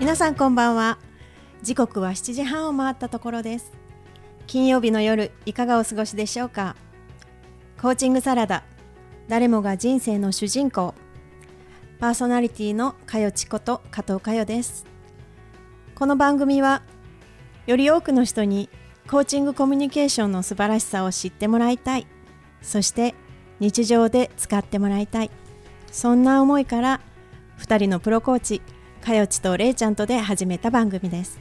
皆さんこんばんは。時刻は7時半を回ったところです。金曜日の夜いかがお過ごしでしょうか？コーチングサラダ。誰もが人生の主人公。パーソナリティのかよちこと加藤かよです。この番組はより多くの人にコーチングコミュニケーションの素晴らしさを知ってもらいたい。そして日常で使ってもらいたい。そんな思いから2人のプロコーチかよちとれいちゃんとで始めた番組です。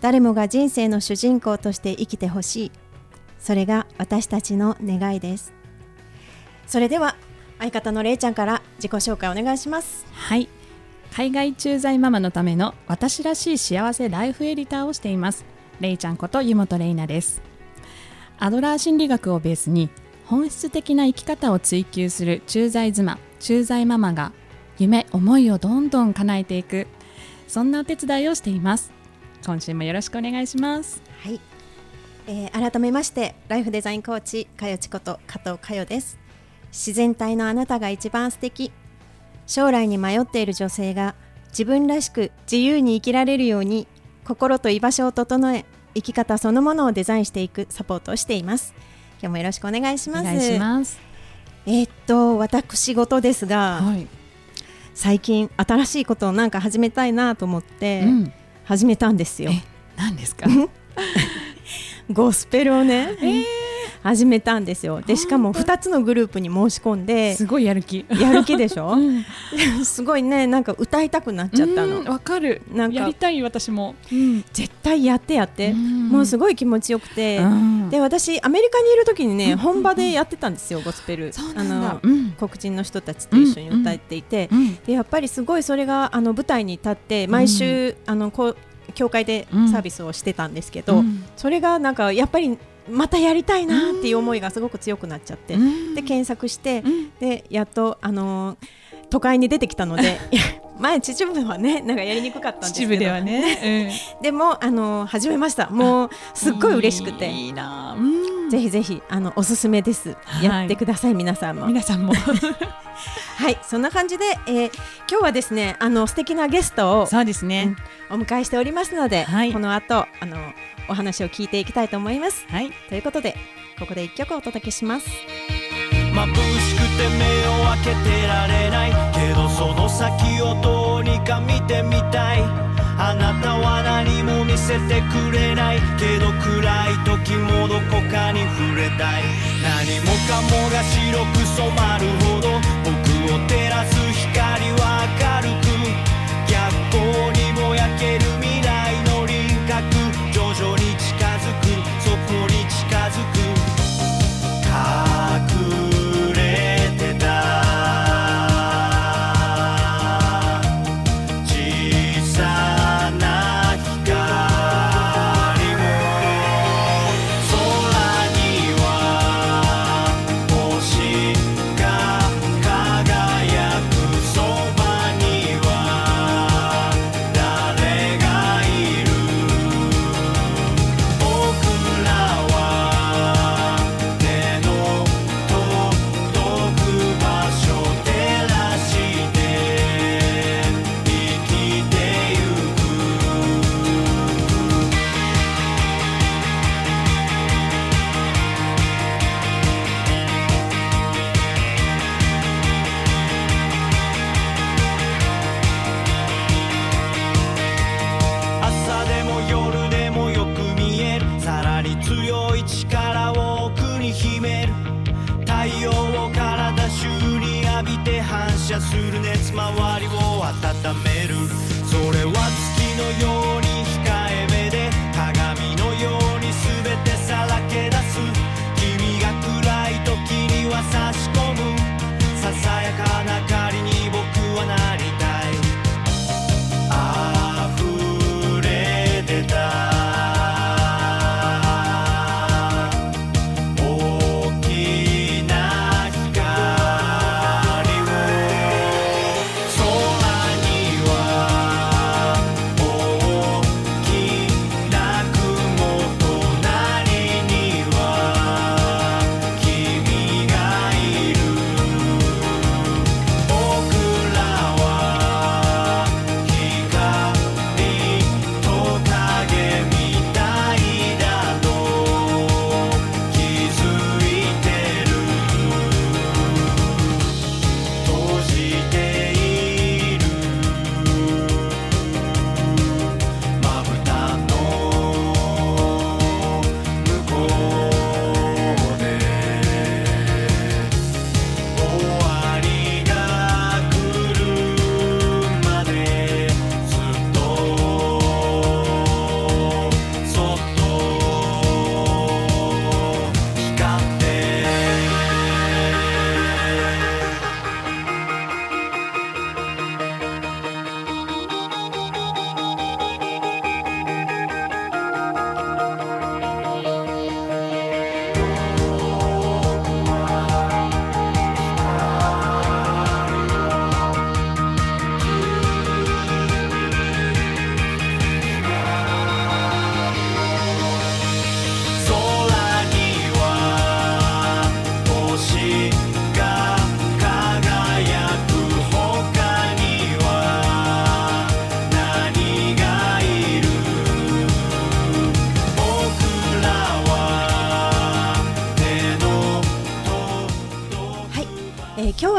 誰もが人生の主人公として生きてほしい。それが私たちの願いです。それでは相方のれいちゃんから自己紹介お願いします。はい。海外駐在ママのための私らしい幸せライフエディターをしています。れいちゃんこと湯本れいなです。アドラー心理学をベースに本質的な生き方を追求する駐在妻駐在ママが夢思いをどんどん叶えていくそんなお手伝いをしています。今週もよろしくお願いします。はい、えー改めましてライフデザインコーチかよちこと加藤かよです。自然体のあなたが一番素敵。将来に迷っている女性が自分らしく自由に生きられるように心と居場所を整え生き方そのものをデザインしていくサポートをしています。今日もよろしくお願いします。お願いします。えーっと私事ですが、はい、最近新しいことをなんか始めたいなと思ってうん、始めたんですよ、え何ですか？ゴスペルをね、えー。始めたんですよ。でしかも本当2つのグループに申し込んですごいやる気。やる気でしょ？うん。すごいねなんか歌いたくなっちゃったの。うんわかる。なんかやりたい私も、うん。絶対やってやって、もうすごい気持ちよくて、うん。で私アメリカにいる時にね、うん。本場でやってたんですよゴスペル。そうなんだ。あのうん。黒人の人たちと一緒に歌っていて、うんでやっぱりすごいそれがあの舞台に立って毎週、あのこう教会でうん。サービスをしてたんですけど、うん。それがなんかやっぱりまたやりたいなっていう思いがすごく強くなっちゃって、うん。で検索して、うん。でやっとあのー都会に出てきたので 前秩父はねなんかやりにくかったんですけど秩父ではね、でもあのー始めました。もうすっごい嬉しくて。いいな、うんぜひぜひあのおすすめです、はい。やってください皆さんも。皆さんも。はいそんな感じで、えー今日はですねあの素敵なゲストをそうですね、お迎えしておりますので、はい。この後あのお話を聞いていきたいと思います。はい。ということでここで一曲お届けします。眩しくて目を開けてられない。けどその先をどうにか見てみたいあなたは何も見せてくれない。けど暗い時もどこかに触れたい。何もかもが白く染まるほど。僕を照らす光は明るく。逆光にもやける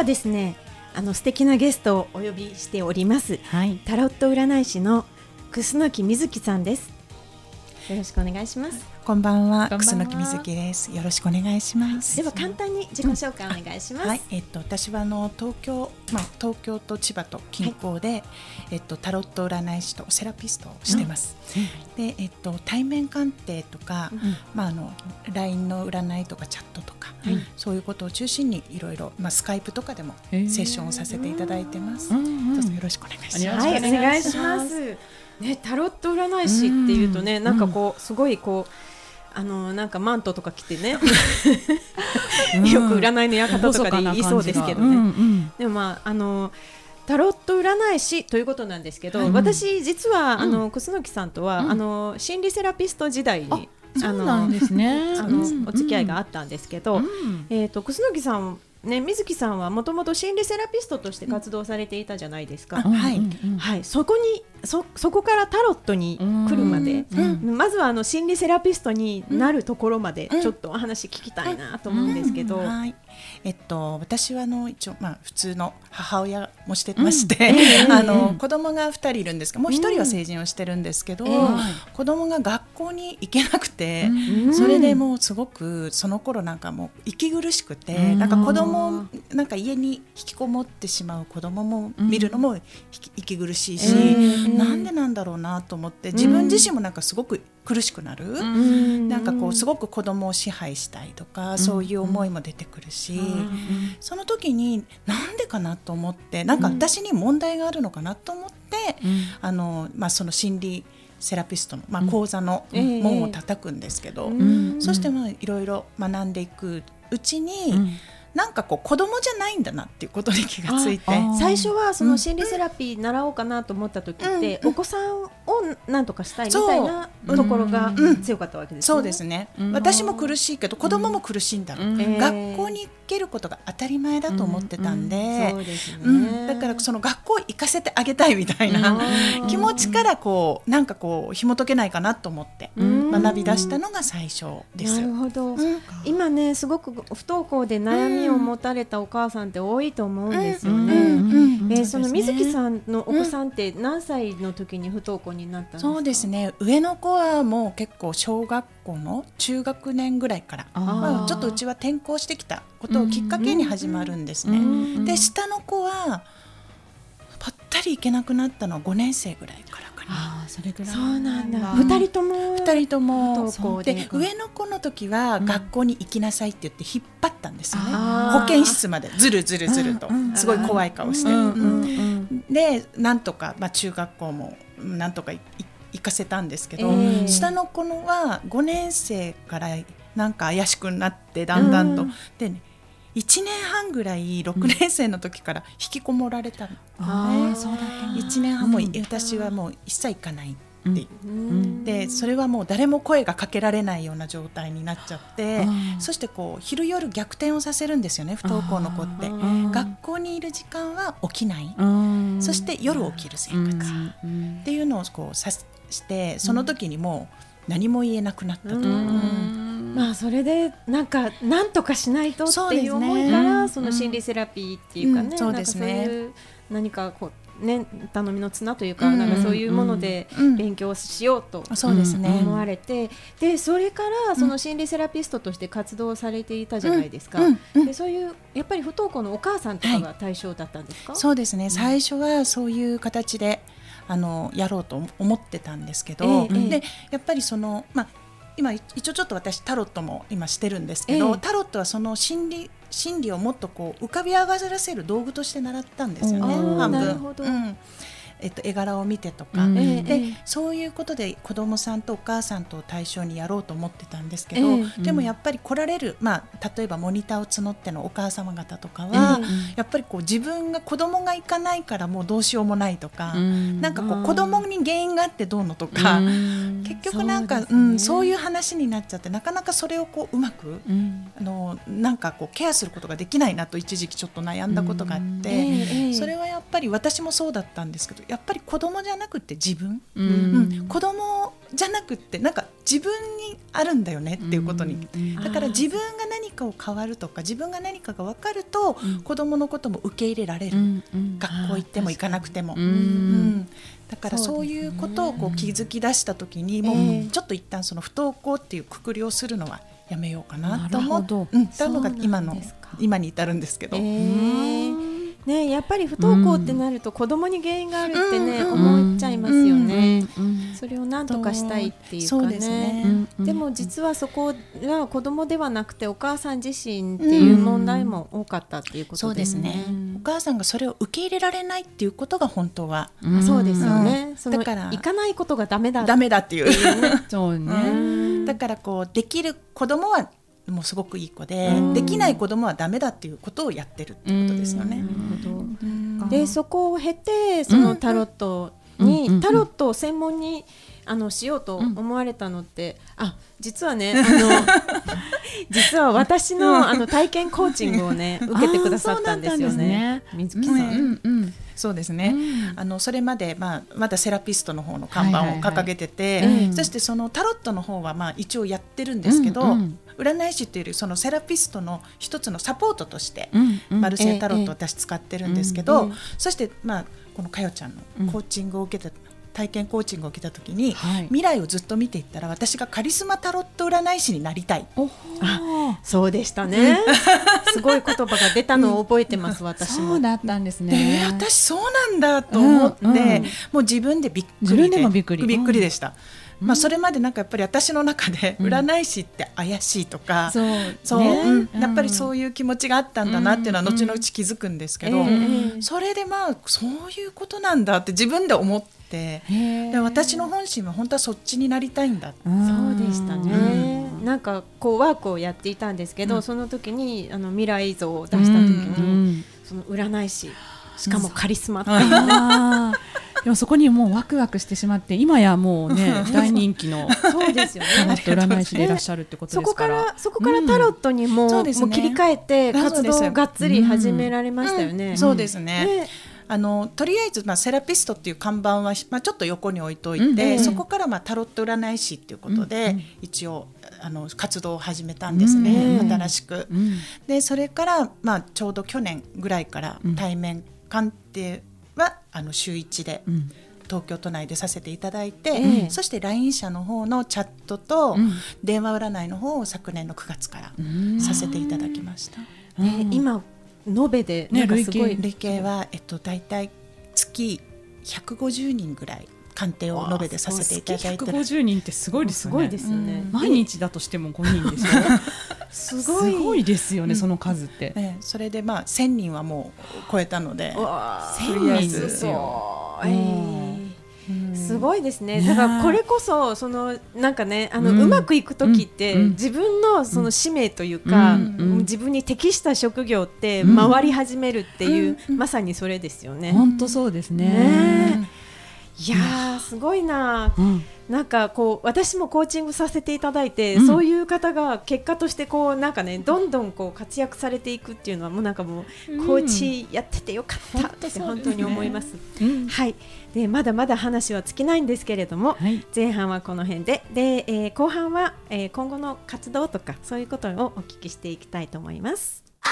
ですねあの素敵なゲストをお呼びしておりますはい。タロット占い師の楠木瑞希さんですよろしくお願いしますこんばんは、楠木瑞希です。よろしくお願いします。では簡単に自己紹介お願いします、はい、えっと私はあの東京、まあ東京と千葉と近郊で、えっとタロット占い師とセラピストをしてます。で、えっと対面鑑定とか、まああの LINE の占いとかチャットとか、そういうことを中心にいろいろまあスカイプとかでもセッションをさせていただいてます。うんうんどうぞよろしくお願いします。はい、お願いします。ね、タロット占い師っていうとね、うんなんかこう、すごいこう。あのなんかマントとか着てね、よく占いの館とかで言いそうですけどね。うんうんでもまああのタロット占い師ということなんですけど、はい私実はあうの楠木さんとは、うん。あの心理セラピスト時代にそうなんですね。あの、うん。お付き合いがあったんですけど、うん。えっ、と楠木さんね水木さんはもともと心理セラピストとして活動されていたじゃないですか。うんはいうんうん。はい、そこにそそこからタロットに来るまで、うん。まずはあの心理セラピストになるところまでうんちょっとお話聞きたいなと思うんですけど、はい、えっと私はあの一応まあ普通の母親もしてまして、ええあの子供が二人いるんですけど、もう一人は成人をしてるんですけど、ええ子供が学校に行けなくて、うん。それでもうすごくその頃なんかもう息苦しくて、うん。なんか子供なんか家に引きこもってしまう子供も見るのも息息苦しいし、ええなんでなんだろうなと思って自分自身もなんかすごく苦しくなる。うん。なんかこうすごく子供を支配したいとか、そういう思いも出てくるし、その時になんでかなと思ってなんか私に問題があるのかなと思って、あのまあ、その心理セラピストの、まあ、講座のええ。門を叩くんですけど、うん。そしてまあいろいろ学んでいくうちに、うんなんかこう子供じゃないんだなっていうことに気がついて。最初はその心理セラピー習おうかなと思った時って、お子さんをなんとかしたいみたいなところがうん。強かったわけですそようですね、うん。私も苦しいけど子供も苦しいんだろう、うん。えー。学校に行けることが当たり前だと思ってたんで、そうですね、うん、だからその学校行かせてあげたいみたいなうん。気持ちからこうなんかこう紐解けないかなと思ってうん。学び出したのが最初です。なるほど、うん。今ねすごく不登校で悩みを持たれたお母さん。って多いと思うん。ですよね。えーその水木ん。さん。のお子さん。って何歳の時に不登校になったん。ですか。そうですね上の子はもう結構小学校の中学年ぐらいからまあ、ちょっとうちは転校してきたことをきっかけに始まるん。ですね。うん。で下の子はぱったり行けなくなったのは5年生ぐらいから。ああそれぐらい。そうなんだ。うん。二人とも二人ともで。で上の子の時は学校に行きなさいって言って引っ張ったんですよね、保健室までずるずるずると、うんすごい怖い顔して、でなんとか、まあ、中学校もうんなんとか行かせたんですけど、ええ。下の子のは5年生からなんか怪しくなってだんだんと、うん。でね1年半ぐらい6年生の時から引きこもられたの、ああそうだったんだ。1年半も私はもう一切行かないってでそれはもう誰も声がかけられないような状態になっちゃってうん。そしてこう昼夜逆転をさせるんですよね不登校の子って。学校にいる時間は起きない。うん。そして夜起きる生活。うん。っていうのをこうさしてその時にもう何も言えなくなったと、まあそれでなんかなんとかしないとっていう思いからその心理セラピーっていうかね、うん。そうですね。なんかそういう何かこうね頼みの綱というか、うん。なんかそういうものでうん。勉強しようとそうですね、思われて、でそれからその心理セラピストとして活動されていたじゃないですか、でそういうやっぱり不登校のお母さんとかが対象だったんですか、そうですね。最初はそういう形であのやろうと思ってたんですけど、ええええ。でやっぱりその、まあ、今一応ちょっと私タロットも今してるんですけど、ええ。タロットはその心理心理をもっとこう浮かび上がらせる道具として習ったんですよね半分。なるほど。うんえっと、絵柄を見てとか、うん。ええでええ。そういうことで子どもさんとお母さんと対象にやろうと思ってたんですけど、えでもやっぱり来られる、まあ、例えばモニターを募ってのお母様方とかは、えやっぱりこう自分が子供が行かないからもうどうしようもないとか、うん。なんかこううん子供に原因があってどうのとか、うん。結局なんかそうね。ん、そういう話になっちゃってなかなかそれをこううまくうん。あのなんかこうケアすることができないなと一時期ちょっと悩んだことがあって、それはやっぱり私もそうだったんですけどやっぱり子供じゃなくて自分、ううん。ん子供じゃなくってなんか自分にあるんだよねっていうことに、だから自分が何かを変わるとか自分が何かが分かると、子どものことも受け入れられる、学校行っても行かなくても、うん。だからそういうことをこう気づき出した時に、もうちょっと一旦その不登校っていうくくりをするのはやめようかなと思ったのが今の今に至るんですけど。えーね、やっぱり不登校ってなると子供に原因があるってね、思っちゃいますよね、それを何とかしたいっていうかね。でも実はそこは子供ではなくてお母さん自身っていう問題も多かったっていうことですね,、お母さんがそれを受け入れられないっていうことが本当は、そうですよね、だから行かないことがダメだダメだっていう。そうね、だからこうできる子供はもうすごくいい子で、できない子供はダメだっていうことをやってるってことですよね。でそこを経てそのタロットに、タロットを専門にあのしようと思われたのって、あ実はねあの 実は私のあの体験コーチングをね 受けてくださったんですよね。水木さん。そうですね、うん、あのそれまで、まあ、まだセラピストの方の看板を掲げてて、はいはい。はい、そしてそのタロットの方はまあ一応やってるんですけど、うん。うん、占い師っていうよりそのセラピストの一つのサポートとして、マルセイタロット私使ってるんですけど、そして、まあ、このかよちゃんのコーチングを受けた体験コーチングを受けた時に、はい、未来をずっと見ていったら私がカリスマタロット占い師になりたい。あそうでしたね、すごい言葉が出たのを覚えてます、うん、私も。そうだったんですね。私そうなんだと思って、うんうん、もう自分でびっくりで。自分でもびっくり。びっくりでした、まあ、それまでなんかやっぱり私の中で占い師って怪しいとか、そう、ね、やっぱりそういう気持ちがあったんだなっていうのは後々気づくんですけど、それでまあそういうことなんだって自分で思って。で私の本心は本当はそっちになりたいんだ。そうでしたね、なんかこうワークをやっていたんですけど、その時にあの未来像を出した時に、その占い師しかもカリスマっていう、でもそこにもうワクワクしてしまって今やもうね 大人気のそうですよね。占い師でいらっしゃるってことですから。そこからタロットにも,、もう切り替えて活動をがっつり始められましたよね。そうですね。あのとりあえず、まあ、セラピストっていう看板は、まあ、ちょっと横に置いといて、うん、そこから、まあ、タロット占い師っていうことで、うん、一応あの活動を始めたんですね、うん、新しく。でそれから、まあ、ちょうど去年ぐらいから対面鑑定はあの週1で。東京都内でさせていただいて、ええ、そして LINE 社の方のチャットと電話占いの方を昨年の9月からさせていただきました。ね、今延べで、ね、累計累計は、えっと、大体月150人ぐらい鑑定を延べでさせていただいて150人ってすごい。ですよね。すごいですよね。毎日だとしても5人ですよ。すごい。すごいですよね、その数って。ね、それでまあ1000人はもう超えたので、1000人ですよ。えーすごいですね。だからこれこそそのなんかねあの、うまくいく時って、自分のその使命というか、自分に適した職業って回り始めるっていう、まさにそれですよね。本当そうですね。いやすごいな、うん、なんかこう私もコーチングさせていただいて、うん、そういう方が結果としてこうなんかねどんどんこう活躍されていくっていうのはもうなんかもうコーチやっててよかったって本当に思います。うん、はい。でまだまだ話は尽きないんですけれども、はい、前半はこの辺でで、えー、後半は、えー、今後の活動とかそういうことをお聞きしていきたいと思います。同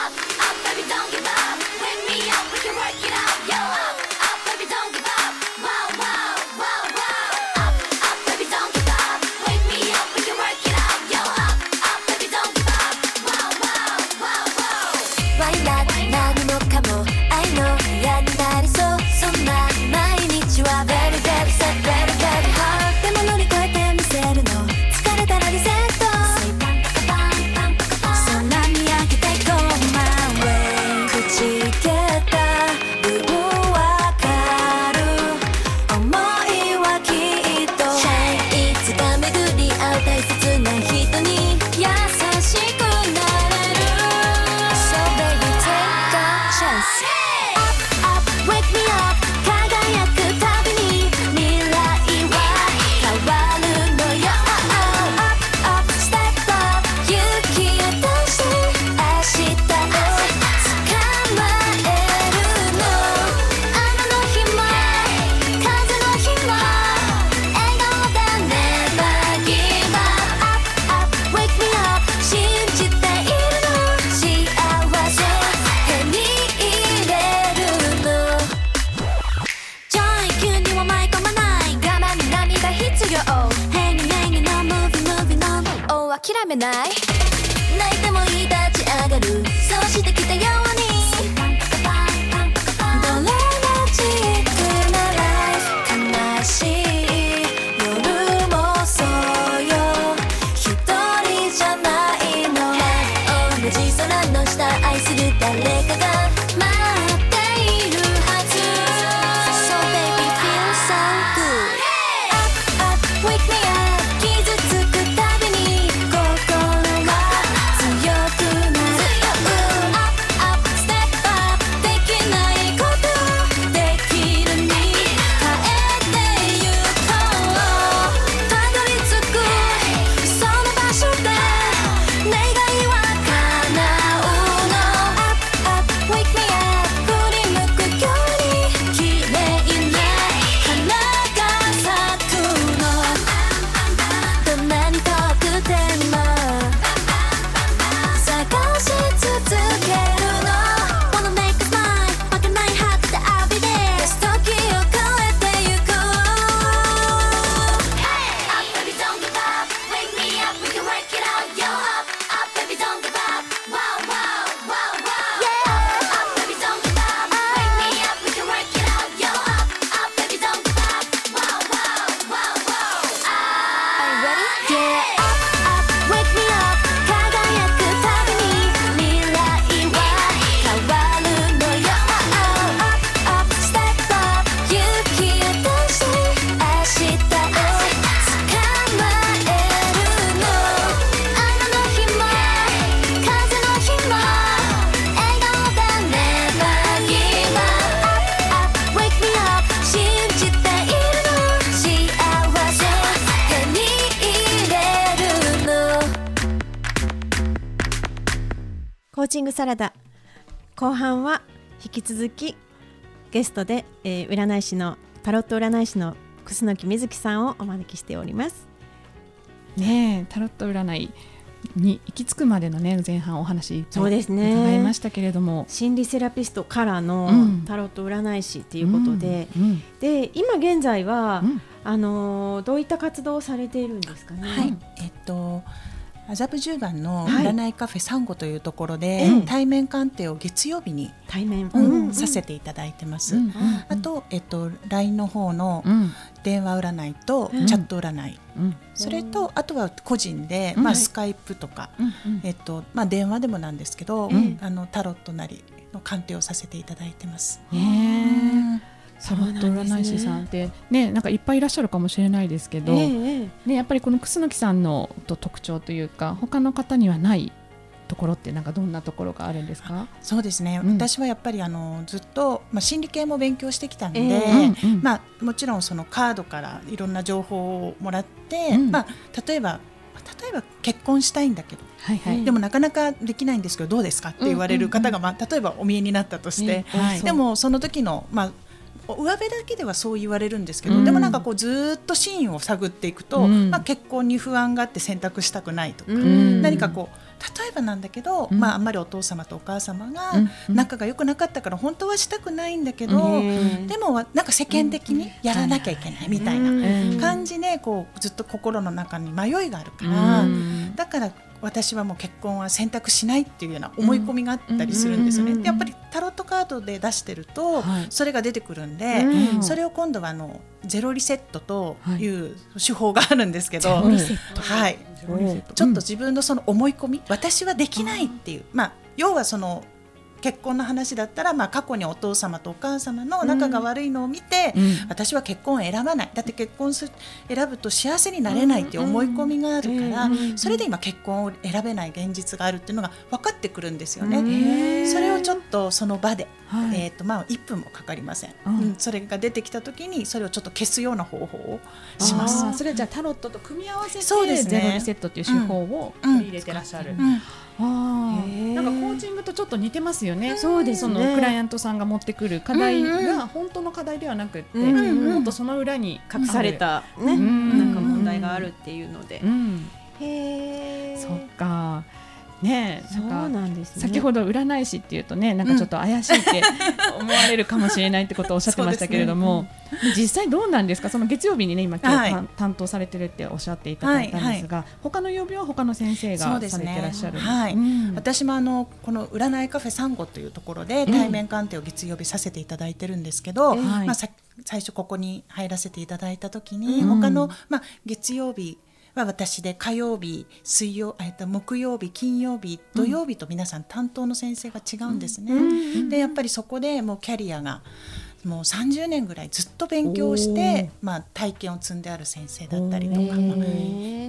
time and I チングサラダ。後半は引き続きゲストで、えー占い師のタロット占い師の楠木瑞希さんをお招きしております。ねえタロット占いに行き着くまでのね前半お話そうですね。伺いましたけれども、心理セラピストからのうん。タロット占い師っていうことで、うんうん。で今現在は、うん。あのーどういった活動をされているんですかね？はい、えっと麻布十番のはい。占いカフェサンゴというところで、ええ対面鑑定を月曜日に、対面、うんさせていただいてます。うんあと、えっと、LINE の方のうん。電話占いとうん。チャット占い、うん。それとあとは個人で、うん。まあ、スカイプとか、うんえっとまあ、電話でもなんですけど、ん。あのタロットなりの鑑定をさせていただいてます。ねえそうタロット占い師さんってね。なんかいっぱいいらっしゃるかもしれないですけど、ええええ。ねやっぱりこの楠木さんのと特徴というか他の方にはないところってなんかどんなところがあるんですか？そうですね、うん。私はやっぱりあのずっと、まあ、心理系も勉強してきたので、ええうんうんまあ、もちろんそのカードからいろんな情報をもらって、うん。まあ、例えば例えば結婚したいんだけど、はいはい。うんでもなかなかできないんですけどどうですかって言われる方が、まあ、例えばお見えになったとして、ねはい。でもその時のまあ上辺だけではそう言われるんですけど、うん。でもなんかこうずーっと真意を探っていくと、うん。まあ、結婚に不安があって選択したくないとか、うん。何かこう例えばなんだけど、うん。まあ、あんまりお父様とお母様が仲が良くなかったから本当はしたくないんだけど、うん。でもわなんか世間的にやらなきゃいけないみたいなうん。感じでこうずっと心の中に迷いがあるから、うん。だから私はもう結婚は選択しないっていうような思い込みがあったりするんですよね。やっぱりタロットカードで出してると、はい。それが出てくるんで、うん。それを今度はあのゼロリセットという手法があるんですけど、はい、ゼロリセット。ちょっと自分のその思い込み、私はできないっていう、まあ要はその結婚の話だったら、まあ過去にお父様とお母様の仲が悪いのを見て、うん。私は結婚を選ばない。だって結婚す選ぶと幸せになれないっていう思い込みがあるから、うん。それで今結婚を選べない現実があるっていうのが分かってくるんですよね。うん。それをちょっとその場で、はい。えーとまあ、1分もかかりません、うん。うん。それが出てきた時にそれをちょっと消すような方法をします。それじゃあタロットと組み合わせてそうですね。ゼロリセットっていう手法を取り入れてらっしゃる。うん。あへーーなんかコーチングとちょっと似てますよね。そうですねそのクライアントさんが持ってくる課題が本当の課題ではなくって、うんうんもっとその裏に隠されたね、うんなんか問題があるっていうので。う。ん、へえ。そっか。ねえ、そうなんですね。先ほど占い師っていうとねなんかちょっと怪しいって思われるかもしれないってことをおっしゃってましたけれども、実際どうなんですか？その月曜日にね今今日、はい。担担当されてるっておっしゃっていただいたんですが、他の曜日は他の先生がされてらっしゃるはい。うん。私もあのこの占いカフェサンゴというところで対面鑑定を月曜日させていただいてるんですけど、はい。まあ、さ最初ここに入らせていただいた時に、うん。他の、まあ、月曜日は私で火曜日水曜えっと木曜日金曜日土曜日と皆さん担当の先生が違うんですね。でやっぱりそこでもうキャリアがもう30年ぐらいずっと勉強して、まあ、体験を積んである先生だったりとか、まあ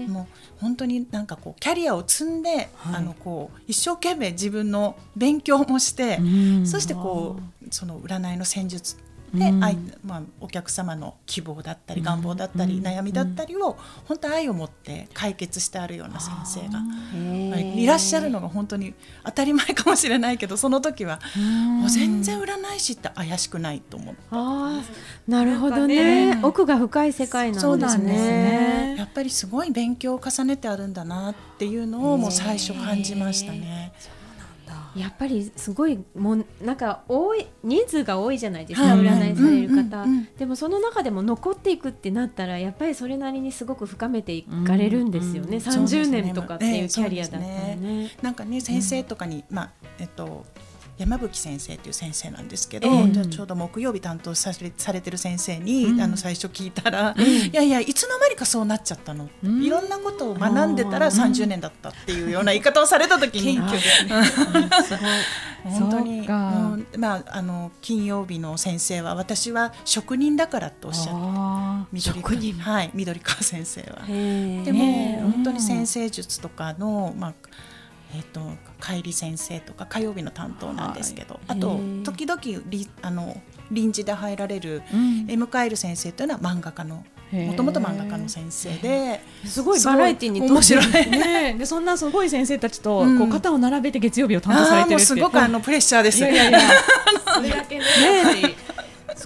もう本当になんかこうキャリアを積んで、あのこう一生懸命自分の勉強もして、そしてこうその占いの戦術で、愛まあ、お客様の希望だったり願望だったり、悩みだったりを本当愛を持って解決してあるような先生が、はいいらっしゃるのが本当に当たり前かもしれないけどその時はもう全然占い師って怪しくないと思って。ああ、なるほどね。奥が深い世界なんですね。やっぱりすごい勉強を重ねてあるんだなっていうのをもう最初感じましたね。やっぱりすごいもんなんか多い人数が多いじゃないですか、はい。占いされる方、うんうんうんでもその中でも残っていくってなったらやっぱりそれなりにすごく深めていかれるんですよね、30年とかっていうキャリアだったらね。なんかね先生とかに、まあえっと山吹先生という先生なんですけど、ええ。じゃあちょうど木曜日担当されされてる先生に、あの最初聞いたら、いやいやいつの間にかそうなっちゃったの、いろんなことを学んでたら30年だったっていうような言い方をされた時に、本当にまああの金曜日の先生は私は職人だからとおっしゃってあ緑川はい緑川先生は。でも本当に先生術とかの、まあえー、と帰り先生とか火曜日の担当なんですけど、あとへー。時々りあの臨時で入られるうん。エムカエル先生というのは漫画家のもともと漫画家の先生ですごいバラエティに面白い。ね。でそんなすごい先生たちとうん。こう肩を並べて月曜日を担当されてるって。すごくあのプレッシャーです。いやいやいや。それだけね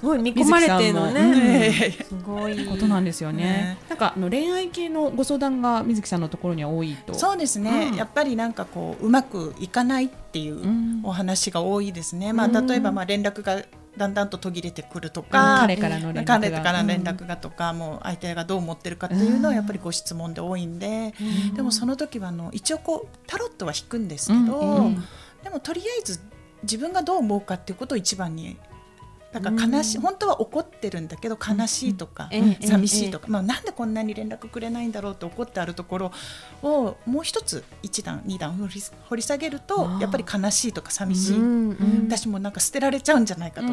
すごい見込まれてのね。えすごいことなんですよね。ね。なんかあの恋愛系のご相談が水木さんのところには多いと。そうですね、うん。やっぱりなんかこううまくいかないっていううん。お話が多いですね、まあ、うん例えばまあ連絡がだんだんと途切れてくるとうん。か、彼からの連絡が。彼からの連絡がとか、もう相手がどう思ってるかっていうのはやっぱりご質問で多いんで、でもその時はあの一応こうタロットは引くんですけど、でもとりあえず自分がどう思うかっていうことを一番にだから悲しい、本当は怒ってるんだけど悲しいとか、ええ寂しいとか、まあ、なんでこんなに連絡くれないんだろうって怒ってあるところをもう一つ一段二段掘り掘り下げるとやっぱり悲しいとか寂しい、うん。うん。私もなんか捨てられちゃうんじゃないかとか、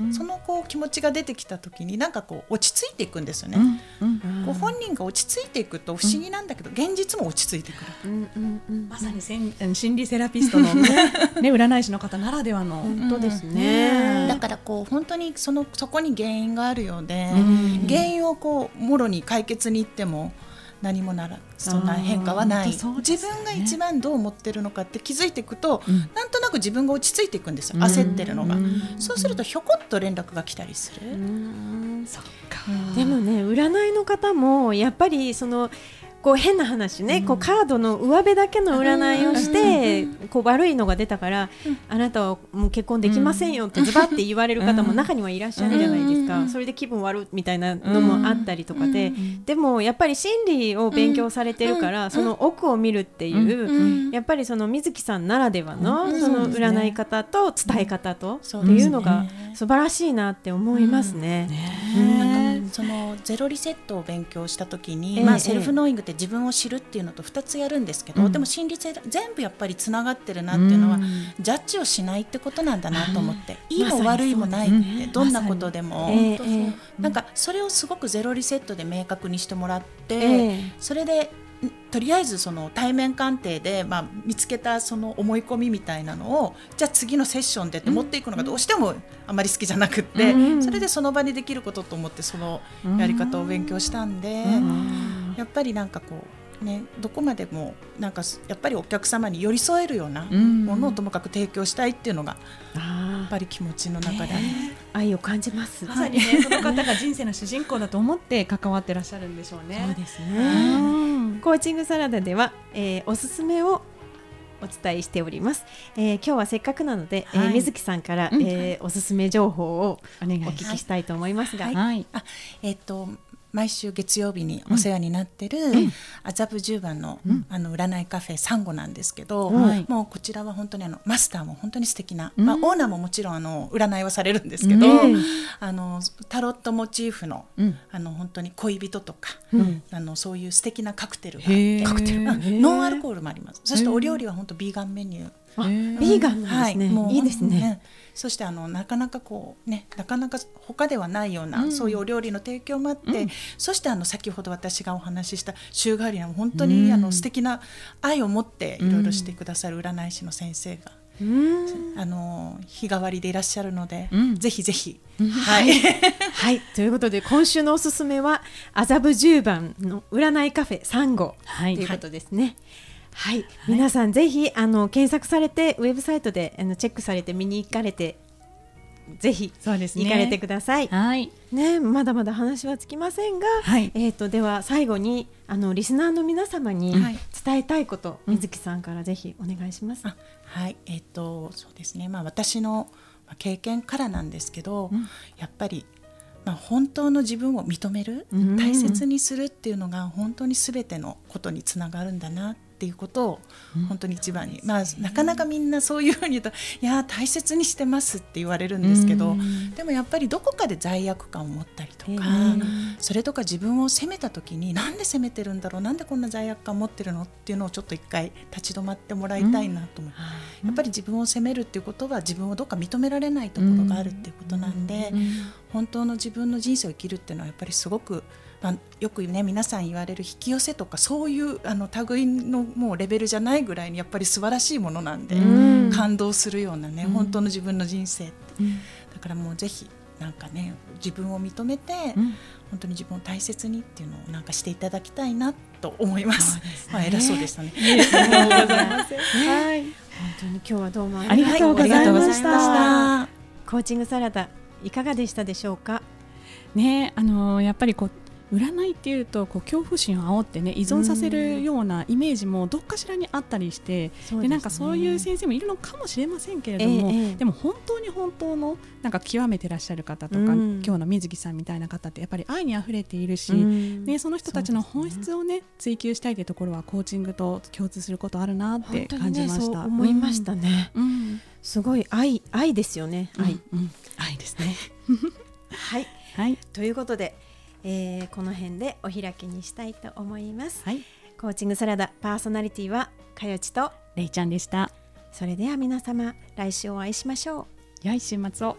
うん。そのこう気持ちが出てきた時になんかこう落ち着いていくんですよね。うん。うん。こう本人が落ち着いていくと不思議なんだけど、現実も落ち着いてくる。うん。うん。うん。まさにせん心理セラピストのね ね占い師の方ならではの。本当ですね。だからこう本当にそのそこに原因があるようで、ん。原因をこうもろに解決に行っても何もならそんな変化はない、ね。自分が一番どう思ってるのかって気づいていくと、ん。なんとなく自分が落ち着いていくんですよ。焦ってるのが、うん。そうするとひょこっと連絡が来たりする、うん。そっか。でもね占いの方もやっぱりそのこう変な話ね、こうカードの上辺だけの占いをして、こう悪いのが出たから、あなたはもう結婚できませんよってズバって言われる方も中にはいらっしゃるじゃないですか、それで気分悪いみたいなのもあったりとかで、でもやっぱり心理を勉強されてるから、その奥を見るっていう、やっぱりその水木さんならではの、その占い方と伝え方と、っていうのがね。素晴らしいなって思いますね。なんかそのゼロリセットを勉強した時に、ええ。まあ、セルフノーイングって自分を知るっていうのと2つやるんですけど、うん。でも心理性全部やっぱりつながってるなっていうのは、うん。ジャッジをしないってことなんだなと思って、いいも悪いもないって、どんなことでも、なんかそれをすごくゼロリセットで明確にしてもらって、ええ。それでんとりあえずその対面鑑定で、まあ、見つけたその思い込みみたいなのをじゃあ次のセッションでって持っていくのがどうしてもあまり好きじゃなくって、うんそれでその場にできることと思ってそのやり方を勉強したんで、やっぱりなんかこうねどこまでもなんかやっぱりお客様に寄り添えるようなうん。ものをともかく提供したいっていうのがやあっぱり気持ちの中で。愛を感じます。まさにね、その方が人生の主人公だと思って関わってらっしゃるんでしょうね。そうですうね。んコーチングサラダでは、えーおすすめをお伝えしております。えー今日はせっかくなので、えーはい。水木さんから、うん。えーおすすめ情報をお願いお聞き。したいと思いますが、はい。あえっと毎週月曜日にお世話になってる麻布十番の,、あの占いカフェサンゴなんですけど、はい。もうこちらは本当にあのマスターも本当に素敵な、まあ、オーナーももちろんあの占いはされるんですけど、うん。あのタロットモチーフの,、うん。あの本当に恋人とか、あのそういう素敵なカクテルがあっへてー。カクテル。うんノンアルコールもあります。そしてお料理は本当ビーガンメニュー。あへー。ビーガンなんですね、もう。い、いですね。そしてあのなかなかこうねなかなか他ではないような、そういうお料理の提供もあって、そしてあの先ほど私がお話しした週替わりの本当に、あの素敵な愛を持っていろいろしてくださる占い師の先生が、うん。あの日替わりでいらっしゃるので、うん。ぜひぜひ、はい、はい、ということで今週のおすすめは麻布十番の占いカフェサンゴはい。ということですね。はい、皆さんぜひあの検索されてウェブサイトであのチェックされて見に行かれてぜひそうですね。行かれてください。はい。ね、まだまだ話はつきませんが、はい。えっ、とでは最後にあのリスナーの皆様にはい。伝えたいこと、水木さんからぜひお願いします。あはい。えっ、とそうですね。まあ私のまあ経験からなんですけど、やっぱりまあ本当の自分を認める、うん。大切にするっていうのが本当にすべてのことにつながるんだなっていうことを本当に一番に、まあなかなかみんなそういうふうに言うといや大切にしてますって言われるんですけど、でもやっぱりどこかで罪悪感を持ったりとか、それとか自分を責めた時になんで責めてるんだろう？なんでこんな罪悪感持ってるの？っていうのをちょっと一回立ち止まってもらいたいなと思って、やっぱり自分を責めるっていうことは自分をどっか認められないところがあるっていうことなんで、本当の自分の人生を生きるっていうのはやっぱりすごく、まあ、よくね皆さん言われる引き寄せとかそういうあの類のもうレベルじゃないぐらいにやっぱり素晴らしいものなんで、ん。感動するようなね、本当の自分の人生って、だからもうぜひなんかね自分を認めて、本当に自分を大切にっていうのをなんかしていただきたいなと思います。まあ偉そうでしたね。はい、本当に今日はどうもありがとうございました。した。コーチングサラダいかがでしたでしょうか？ねあのーやっぱりこう占いっていうとこう恐怖心を煽ってね依存させるようなイメージもどっかしらにあったりしてでなんかそういう先生もいるのかもしれませんけれども、でも本当に本当のなんか極めてらっしゃる方とか、うん今日の水木さんみたいな方ってやっぱり愛にあふれているし、うんね、その人たちの本質をね追求したいというところはコーチングと共通することあるなって感じました。思いましたね。すごい愛愛ですよね。愛。愛ですね。はい。はいということで、えーこの辺でお開きにしたいと思います。はい。コーチングサラダパーソナリティはかよちとれいちゃんでした。それでは皆様来週お会いしましょう。良い週末を。